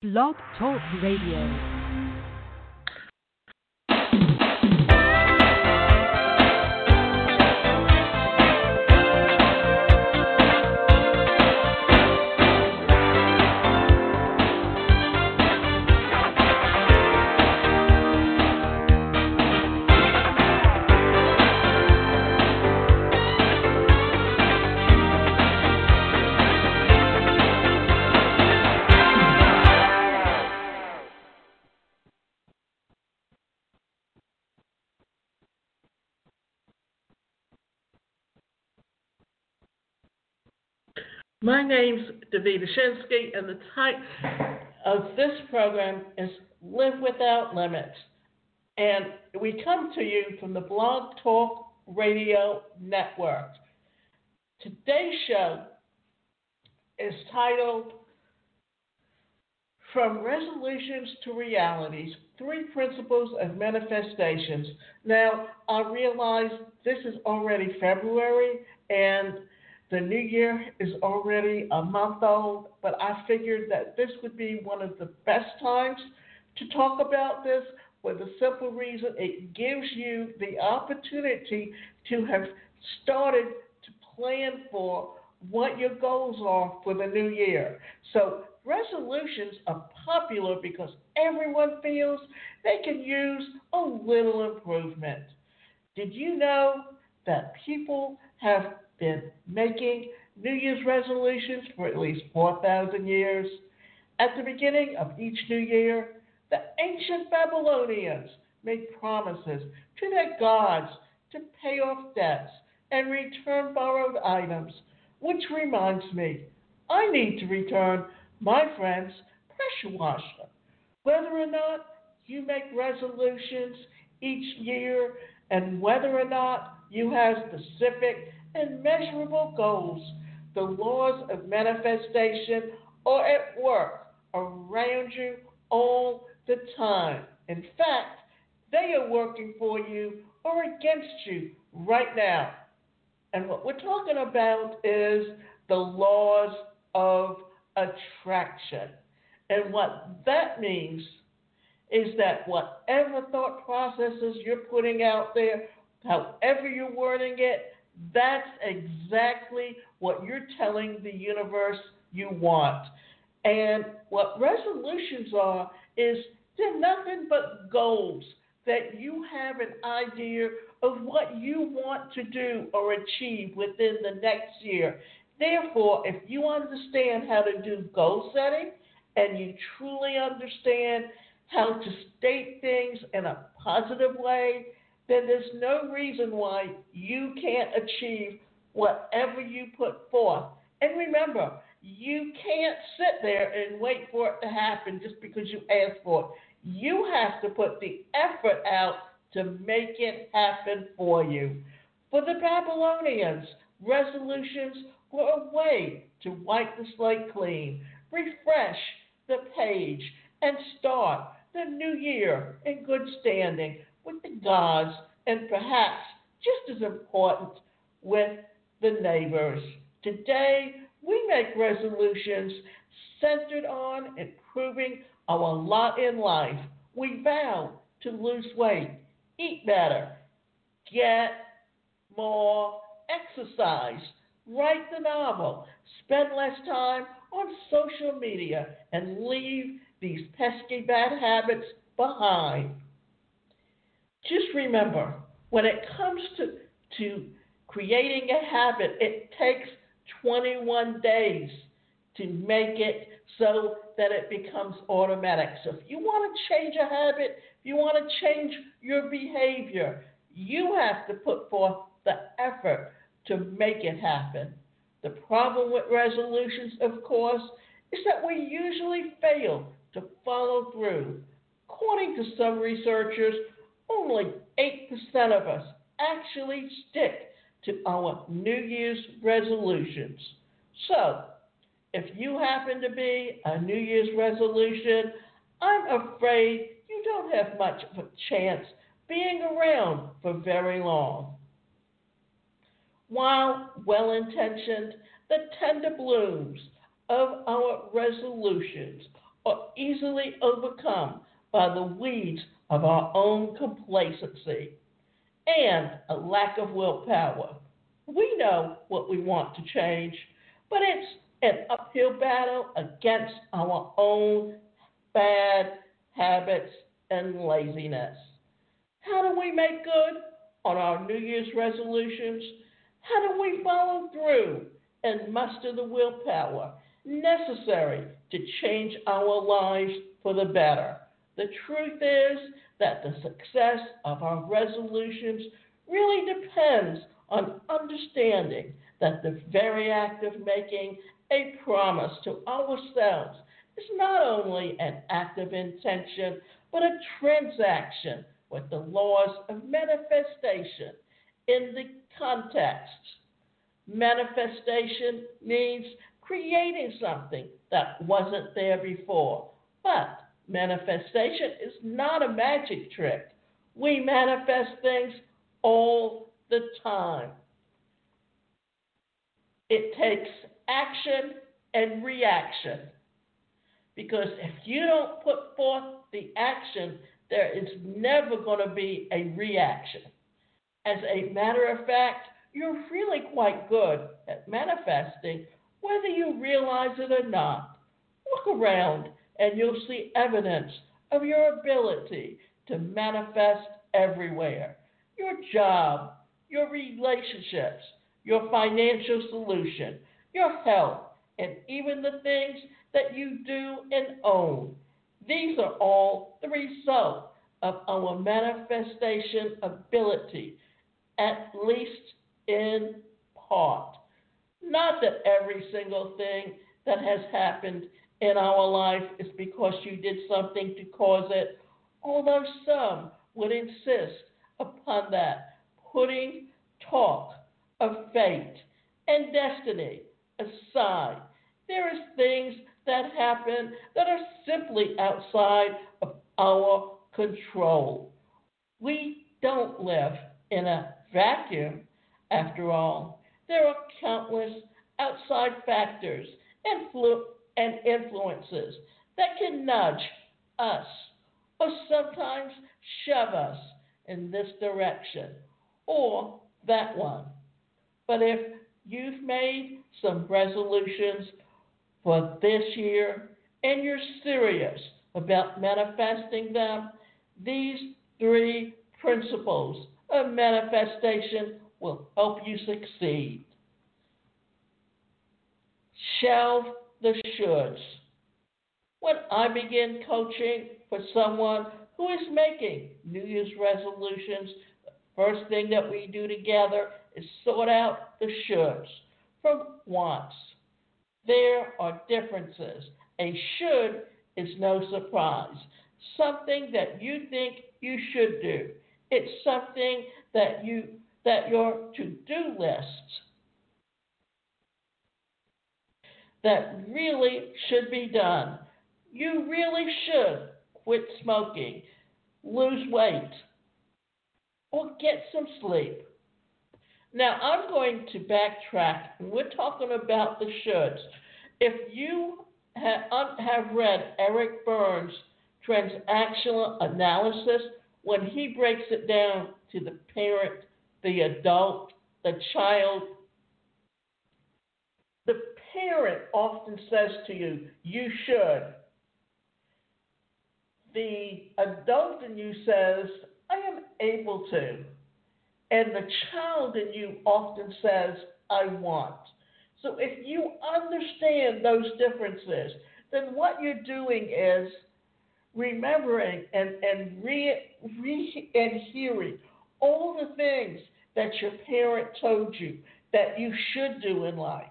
Blog Talk Radio. My name's Davida Shinsky, and the title of this program is Live Without Limits. And we come to you from the Blog Talk Radio Network. Today's show is titled From Resolutions to Realities Three Principles of Manifestations. Now, I realize this is already February, and the new year is already a month old, but I figured that this would be one of the best times to talk about this for the simple reason it gives you the opportunity to have started to plan for what your goals are for the new year. So, resolutions are popular because everyone feels they can use a little improvement. Did you know that people have been making New Year's resolutions for at least 4,000 years. At the beginning of each new year, the ancient Babylonians made promises to their gods to pay off debts and return borrowed items, which reminds me, I need to return my friend's pressure washer. Whether or not you make resolutions each year and whether or not you have specific and measurable goals, the laws of manifestation are at work around you all the time. In fact, they are working for you or against you right now. And what we're talking about is the laws of attraction. And what that means is that whatever thought processes you're putting out there, however you're wording it, that's exactly what you're telling the universe you want. And what resolutions are is they're nothing but goals that you have an idea of what you want to do or achieve within the next year. Therefore, if you understand how to do goal setting and you truly understand how to state things in a positive way then there's no reason why you can't achieve whatever you put forth. And remember, you can't sit there and wait for it to happen just because you asked for it. You have to put the effort out to make it happen for you. For the Babylonians, resolutions were a way to wipe the slate clean, refresh the page, and start the new year in good standing with the gods, and perhaps just as important, with the neighbors. Today, we make resolutions centered on improving our lot in life. We vow to lose weight, eat better, get more exercise, write the novel, spend less time on social media, and leave these pesky bad habits behind just remember when it comes to, to creating a habit, it takes 21 days to make it so that it becomes automatic. So if you want to change a habit, if you want to change your behavior, you have to put forth the effort to make it happen. The problem with resolutions, of course, is that we usually fail to follow through. According to some researchers, only 8% of us actually stick to our New Year's resolutions. So, if you happen to be a New Year's resolution, I'm afraid you don't have much of a chance being around for very long. While well intentioned, the tender blooms of our resolutions are easily overcome by the weeds of our own complacency and a lack of willpower. We know what we want to change, but it's an uphill battle against our own bad habits and laziness. How do we make good on our New Year's resolutions? How do we follow through and muster the willpower necessary to change our lives for the better? The truth is that the success of our resolutions really depends on understanding that the very act of making a promise to ourselves is not only an act of intention, but a transaction with the laws of manifestation in the context. Manifestation means creating something that wasn't there before. But manifestation is not a magic trick. We manifest things all the time. It takes action and reaction. Because if you don't put forth the action, there is never going to be a reaction. As a matter of fact, you're really quite good at manifesting, whether you realize it or not. Look around and you'll see evidence of your ability to manifest everywhere your job, your relationships, your financial solution, your health, and even the things that you do and own. These are all the result of our manifestation ability, at least in part. Not that every single thing that has happened in our life is because you did something to cause it, although some would insist upon that, putting talk of fate and destiny aside. There is things that happen that are simply outside of our control. We don't live in a vacuum, after all. There are countless outside factors influ- and influences that can nudge us or sometimes shove us in this direction or that one. But if you've made some resolutions for this year and you're serious about manifesting them, these three principles of manifestation will help you succeed. Shelve the shoulds. When I begin coaching for someone who is making New Year's resolutions, first thing that we do together is sort out the shoulds from wants. There are differences. A should is no surprise. Something that you think you should do. It's something that you that your to-do list that really should be done. You really should quit smoking, lose weight, or get some sleep. Now, I'm going to backtrack, we're talking about the shoulds. If you have read Eric Berne's transactional analysis, when he breaks it down to the parent, the adult, the child, the parent often says to you, You should. The adult in you says, I am able to. And the child in you often says, I want. So if you understand those differences, then what you're doing is remembering and, and re, re and hearing all the things that your parent told you that you should do in life.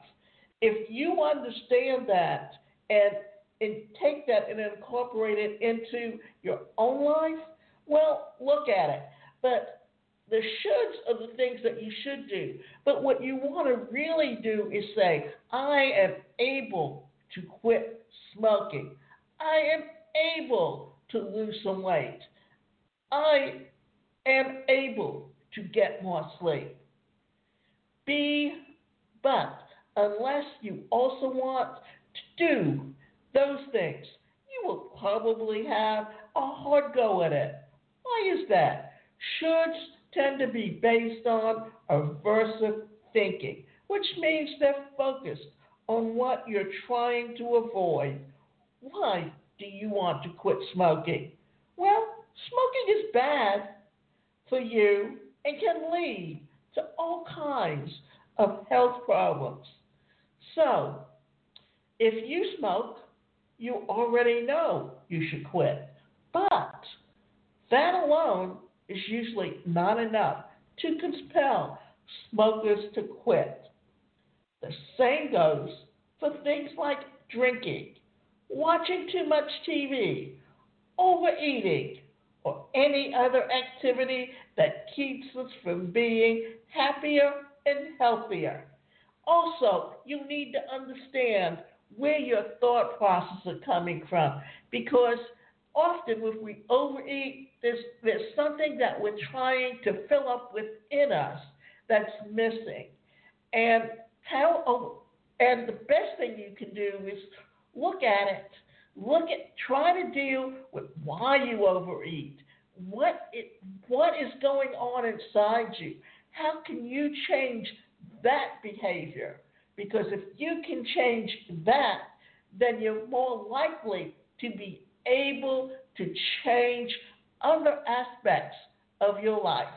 If you understand that and, and take that and incorporate it into your own life, well, look at it. But the shoulds are the things that you should do. But what you want to really do is say, I am able to quit smoking. I am able to lose some weight. I am able to get more sleep. Be, but unless you also want to do those things, you will probably have a hard go at it. Why is that? Shoulds tend to be based on aversive thinking, which means they're focused on what you're trying to avoid. Why do you want to quit smoking? Well, smoking is bad for you and can lead to all kinds of health problems. So, if you smoke, you already know you should quit. But that alone is usually not enough to compel smokers to quit. The same goes for things like drinking, watching too much TV, overeating, or any other activity that keeps us from being happier and healthier. Also, you need to understand where your thought processes are coming from because often if we overeat, there's, there's something that we're trying to fill up within us that's missing. And how and the best thing you can do is look at it. Look at try to deal with why you overeat. What it what is going on inside you? How can you change that behavior? Because if you can change that, then you're more likely to be able to change other aspects of your life.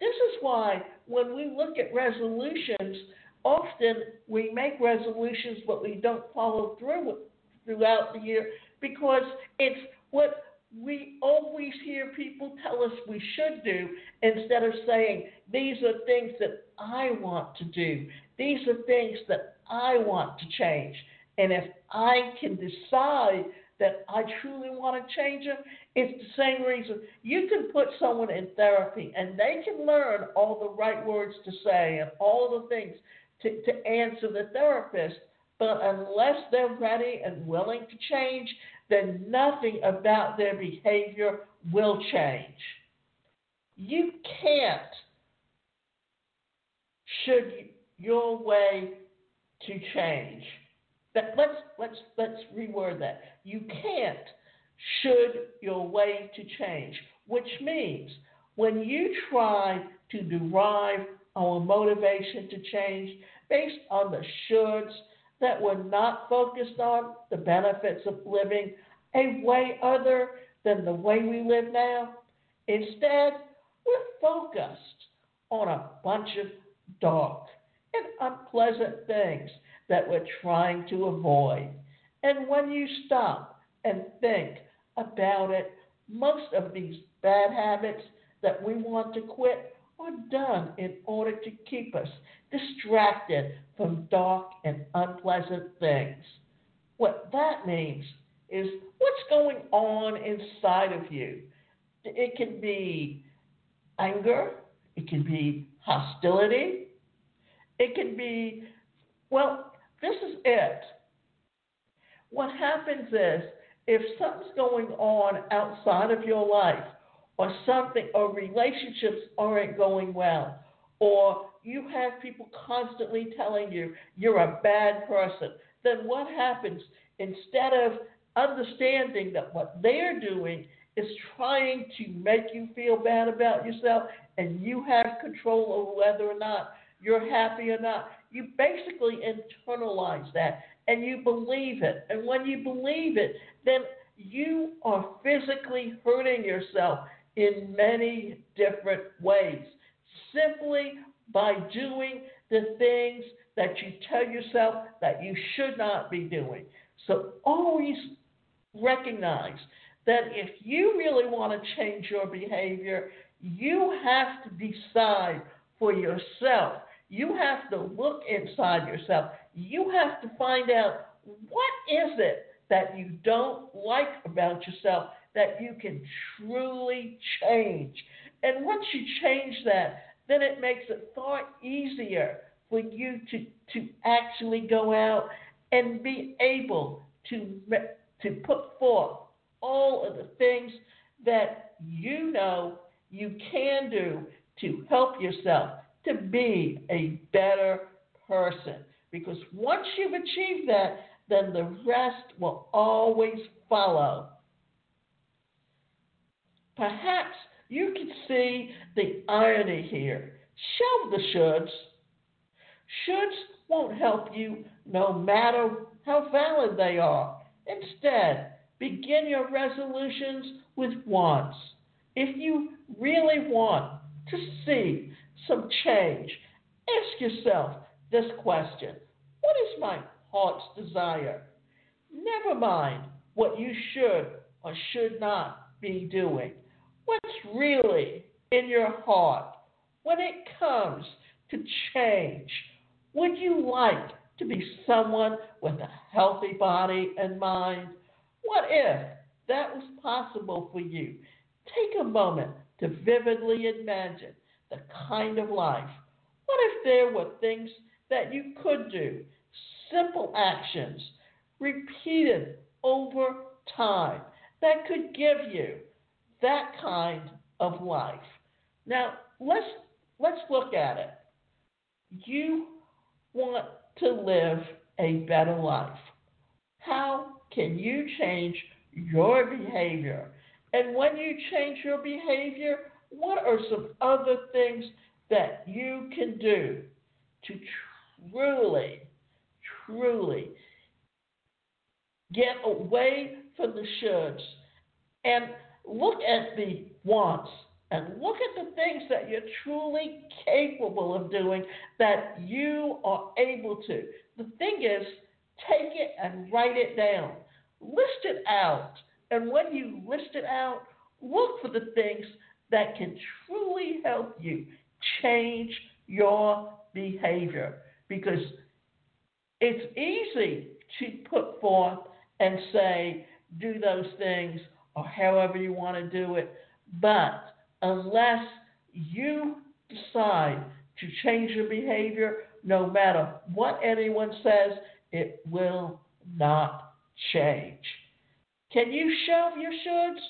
This is why when we look at resolutions, often we make resolutions but we don't follow through throughout the year because it's what we always hear people tell us we should do instead of saying, These are things that I want to do. These are things that I want to change. And if I can decide that I truly want to change them, it's the same reason. You can put someone in therapy and they can learn all the right words to say and all the things to, to answer the therapist, but unless they're ready and willing to change, then nothing about their behavior will change. You can't, should your way to change. That, let's, let's, let's reword that. You can't, should your way to change, which means when you try to derive our motivation to change based on the shoulds that we're not focused on the benefits of living a way other than the way we live now. Instead, we're focused on a bunch of dark and unpleasant things that we're trying to avoid. And when you stop and think about it, most of these bad habits that we want to quit are done in order to keep us distracted from dark and unpleasant things. What that means is what's going on inside of you. It can be anger, it can be hostility, it can be, well, this is it. What happens is if something's going on outside of your life, or something, or relationships aren't going well, or you have people constantly telling you you're a bad person, then what happens? Instead of understanding that what they're doing is trying to make you feel bad about yourself and you have control over whether or not you're happy or not, you basically internalize that and you believe it. And when you believe it, then you are physically hurting yourself in many different ways simply by doing the things that you tell yourself that you should not be doing. So always recognize that if you really want to change your behavior, you have to decide for yourself. You have to look inside yourself. You have to find out what is it that you don't like about yourself that you can truly change. And once you change that, then it makes it far easier for you to, to actually go out and be able to, to put forth all of the things that you know you can do to help yourself to be a better person. Because once you've achieved that, then the rest will always follow. Perhaps you can see the irony here. Shelve the shoulds. Shoulds won't help you no matter how valid they are. Instead, begin your resolutions with wants. If you really want to see some change, ask yourself this question What is my heart's desire? Never mind what you should or should not be doing. What's really in your heart when it comes to change? Would you like to be someone with a healthy body and mind? What if that was possible for you? Take a moment to vividly imagine the kind of life. What if there were things that you could do, simple actions, repeated over time, that could give you that kind of life? Now, let's, let's look at it. You want to live a better life. How can you change your behavior? And when you change your behavior, what are some other things that you can do to truly, truly get away from the shoulds and look at the wants and look at the things that you're truly capable of doing that you are able to. The thing is, take it and write it down. List it out. And when you list it out, look for the things that can truly help you change your behavior. Because it's easy to put forth and say, do those things or however you want to do it. But unless you decide to change your behavior, no matter what anyone says, it will not change. Can you shove your shoulds?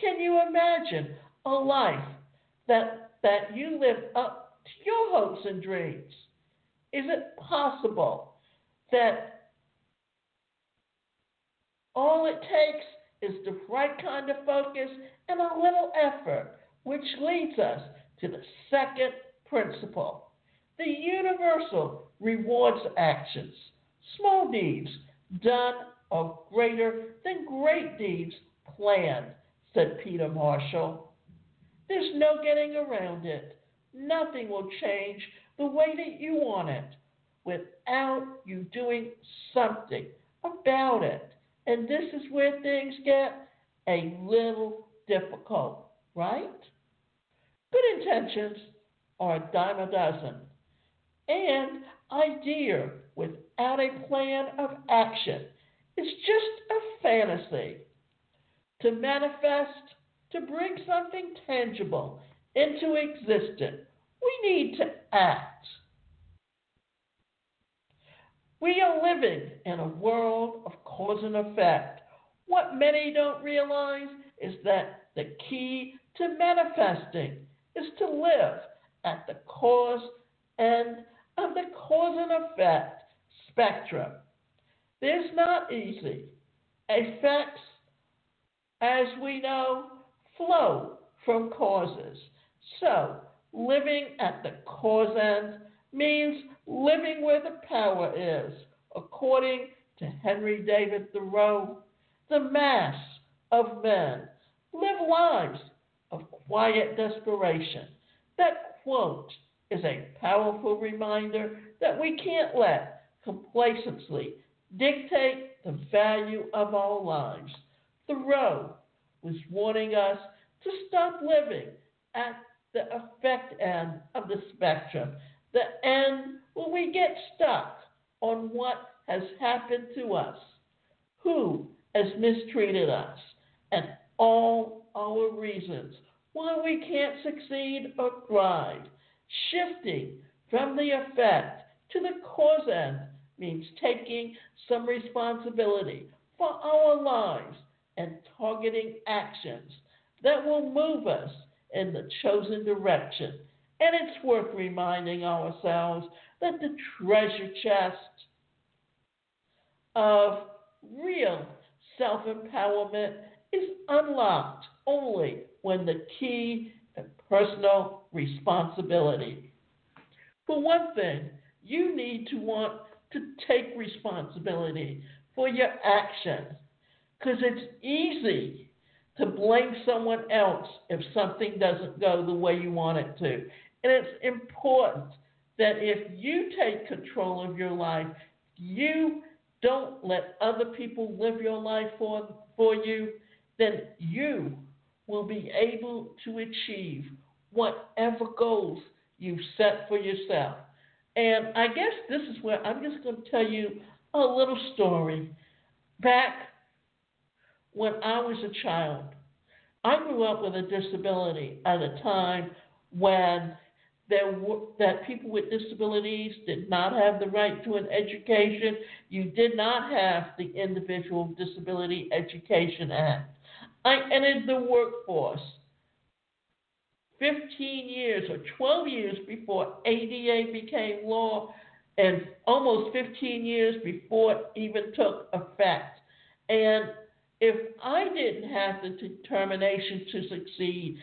Can you imagine a life that, that you live up to your hopes and dreams? Is it possible that all it takes is the right kind of focus and a little effort which leads us to the second principle. The universal rewards actions. Small deeds done are greater than great deeds planned, said Peter Marshall. There's no getting around it. Nothing will change the way that you want it without you doing something about it. And this is where things get a little difficult, right? Good intentions are a dime a dozen. And idea without a plan of action is just a fantasy. To manifest, to bring something tangible into existence, we need to act. We are living in a world of cause and effect. What many don't realize is that the key to manifesting is to live at the cause end of the cause and effect spectrum. This not easy. Effects, as we know, flow from causes. So, living at the cause end means living where the power is, according to Henry David Thoreau. The mass of men live lives of quiet desperation. That quote is a powerful reminder that we can't let complacency dictate the value of our lives. Thoreau was warning us to stop living at the effect end of the spectrum, the end where we get stuck on what has happened to us, who has mistreated us, and all our reasons why we can't succeed or thrive. Shifting from the effect to the cause end means taking some responsibility for our lives and targeting actions that will move us in the chosen direction. And it's worth reminding ourselves that the treasure chest of real self empowerment is unlocked only when the key is personal responsibility. For one thing, you need to want to take responsibility for your actions because it's easy to blame someone else if something doesn't go the way you want it to. And it's important that if you take control of your life, you don't let other people live your life for, for you, then you will be able to achieve whatever goals you've set for yourself. And I guess this is where I'm just going to tell you a little story. Back when I was a child, I grew up with a disability at a time when were, that people with disabilities did not have the right to an education. You did not have the Individual Disability Education Act. I entered the workforce 15 years or 12 years before ADA became law, and almost 15 years before it even took effect. And if I didn't have the determination to succeed,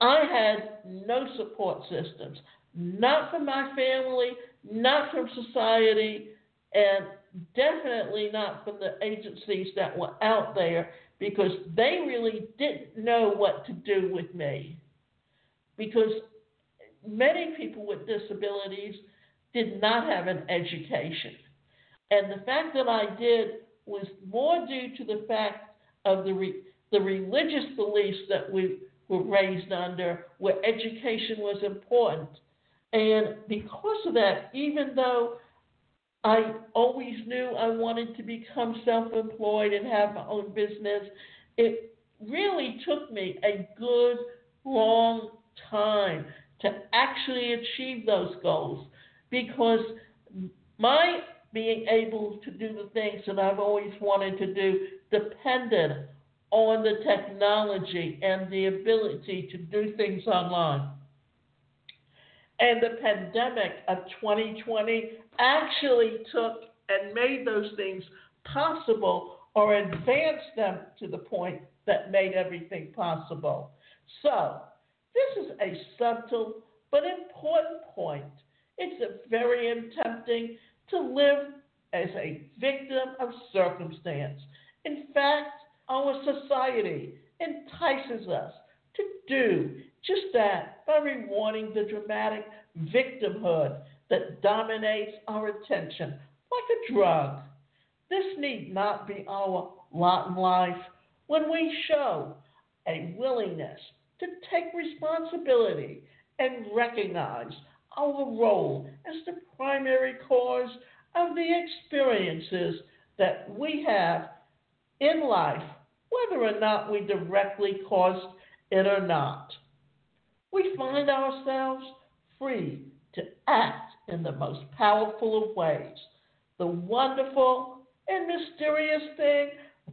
I had no support systems, not from my family, not from society, and definitely not from the agencies that were out there because they really didn't know what to do with me. Because many people with disabilities did not have an education. And the fact that I did was more due to the fact of the, re- the religious beliefs that we were raised under, where education was important. And because of that, even though I always knew I wanted to become self employed and have my own business. It really took me a good long time to actually achieve those goals because my being able to do the things that I've always wanted to do depended on the technology and the ability to do things online. And the pandemic of 2020 actually took and made those things possible or advanced them to the point that made everything possible. So, this is a subtle but important point. It's very tempting to live as a victim of circumstance. In fact, our society entices us to do just that by rewarding the dramatic victimhood that dominates our attention like a drug. This need not be our lot in life when we show a willingness to take responsibility and recognize our role as the primary cause of the experiences that we have in life, whether or not we directly caused it or not. We find ourselves free to act in the most powerful of ways. The wonderful and mysterious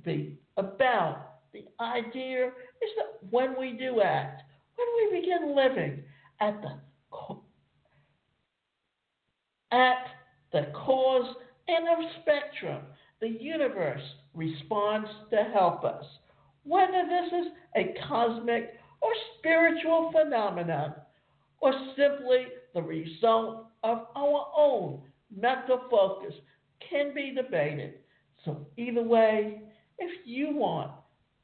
thing about the idea is that when we do act, when we begin living at the at the cause end of spectrum, the universe responds to help us. Whether this is a cosmic or spiritual phenomenon, or simply the result of our own mental focus can be debated. So, either way, if you want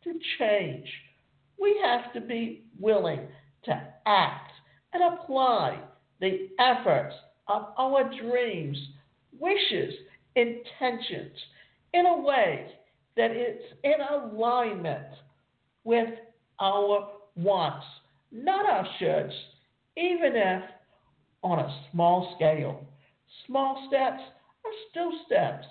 to change, we have to be willing to act and apply the efforts of our dreams, wishes, intentions in a way that it's in alignment with our wants, not our shoulds, even if on a small scale. Small steps are still steps.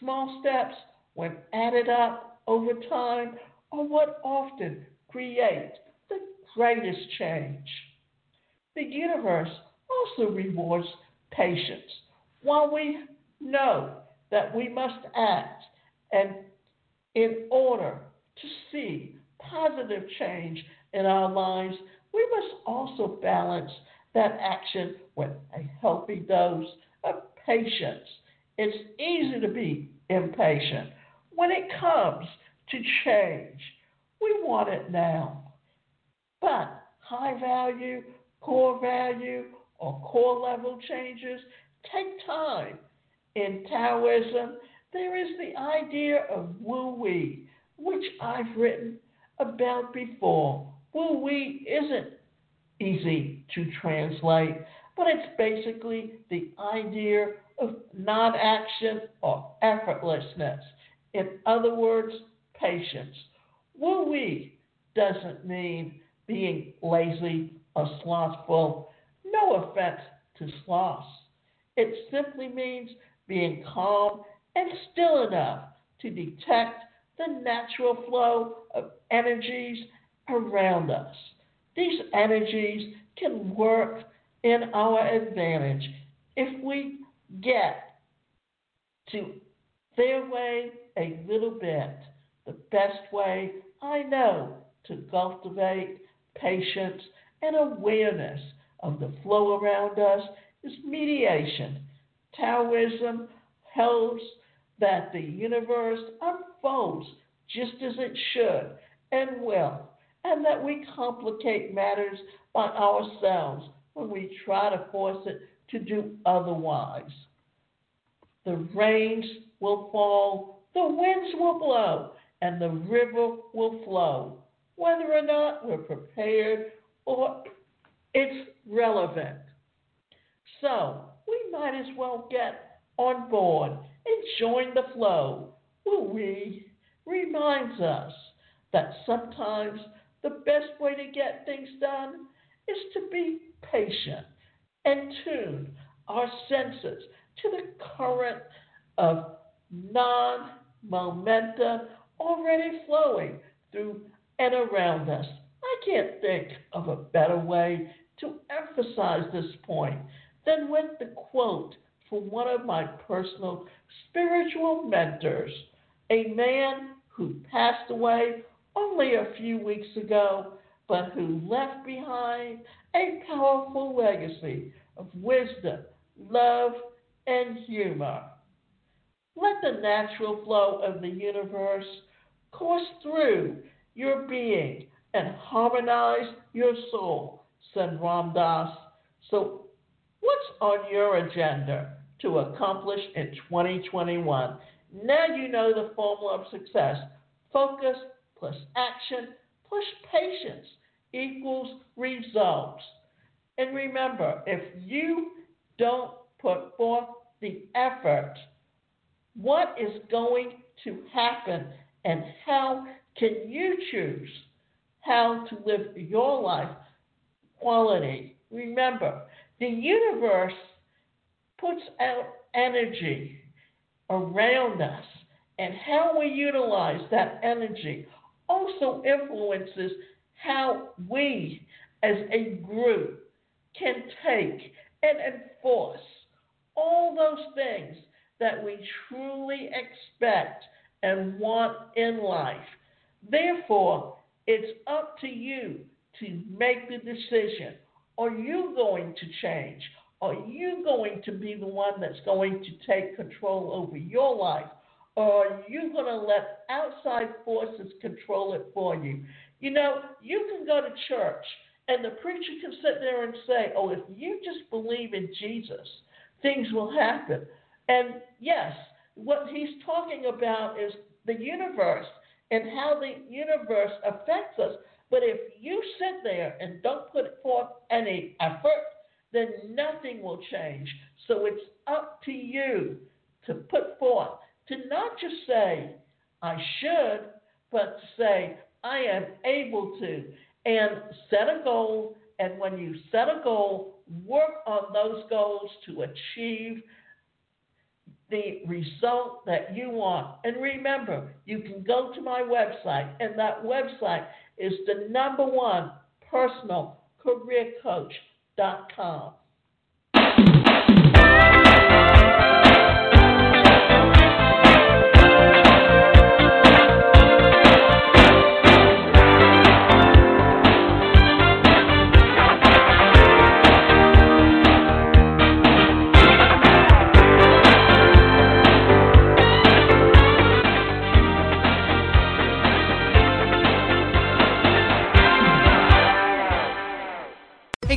Small steps, when added up over time, are what often create the greatest change. The universe also rewards patience. While we know that we must act and in order to see positive change in our lives, we must also balance that action with a healthy dose of patience It's easy to be impatient. When it comes to change, we want it now. But high value, core value, or core level changes take time. In Taoism, there is the idea of Wu Wei, which I've written about before. Wu Wei isn't easy to translate, but it's basically the idea of non action or effortlessness. In other words, patience. Wu Wei doesn't mean being lazy or slothful. No offense to sloths. It simply means being calm and still enough to detect the natural flow of energies around us. These energies can work in our advantage if we get to their way a little bit. The best way I know to cultivate patience and awareness of the flow around us is mediation. Taoism holds that the universe unfolds just as it should and will, and that we complicate matters by ourselves when we try to force it to do otherwise. The rains will fall, the winds will blow, and the river will flow, whether or not we're prepared or it's relevant. So we might as well get on board and join the flow. Wei reminds us that sometimes the best way to get things done is to be patient and tune our senses to the current of non momentum already flowing through and around us. I can't think of a better way to emphasize this point than with the quote from one of my personal spiritual mentors, a man who passed away only a few weeks ago, but who left behind a powerful legacy of wisdom, love, and humor. Let the natural flow of the universe course through your being and harmonize your soul, said Ram Dass. So What's on your agenda to accomplish in 2021? Now you know the formula of success. Focus plus action plus patience equals results. And remember, if you don't put forth the effort, what is going to happen and how can you choose how to live your life quality? Remember, the universe puts out energy around us, and how we utilize that energy also influences how we as a group can take and enforce all those things that we truly expect and want in life. Therefore, it's up to you to make the decision are you going to change? Are you going to be the one that's going to take control over your life? Or are you going to let outside forces control it for you? You know, you can go to church and the preacher can sit there and say, oh, if you just believe in Jesus, things will happen. And yes, what he's talking about is the universe and how the universe affects us. But if you sit there and don't put forth any effort, then nothing will change. So it's up to you to put forth, to not just say, I should, but say, I am able to. And set a goal. And when you set a goal, work on those goals to achieve the result that you want. And remember, you can go to my website, and that website is the number one personal career coach.com. Hey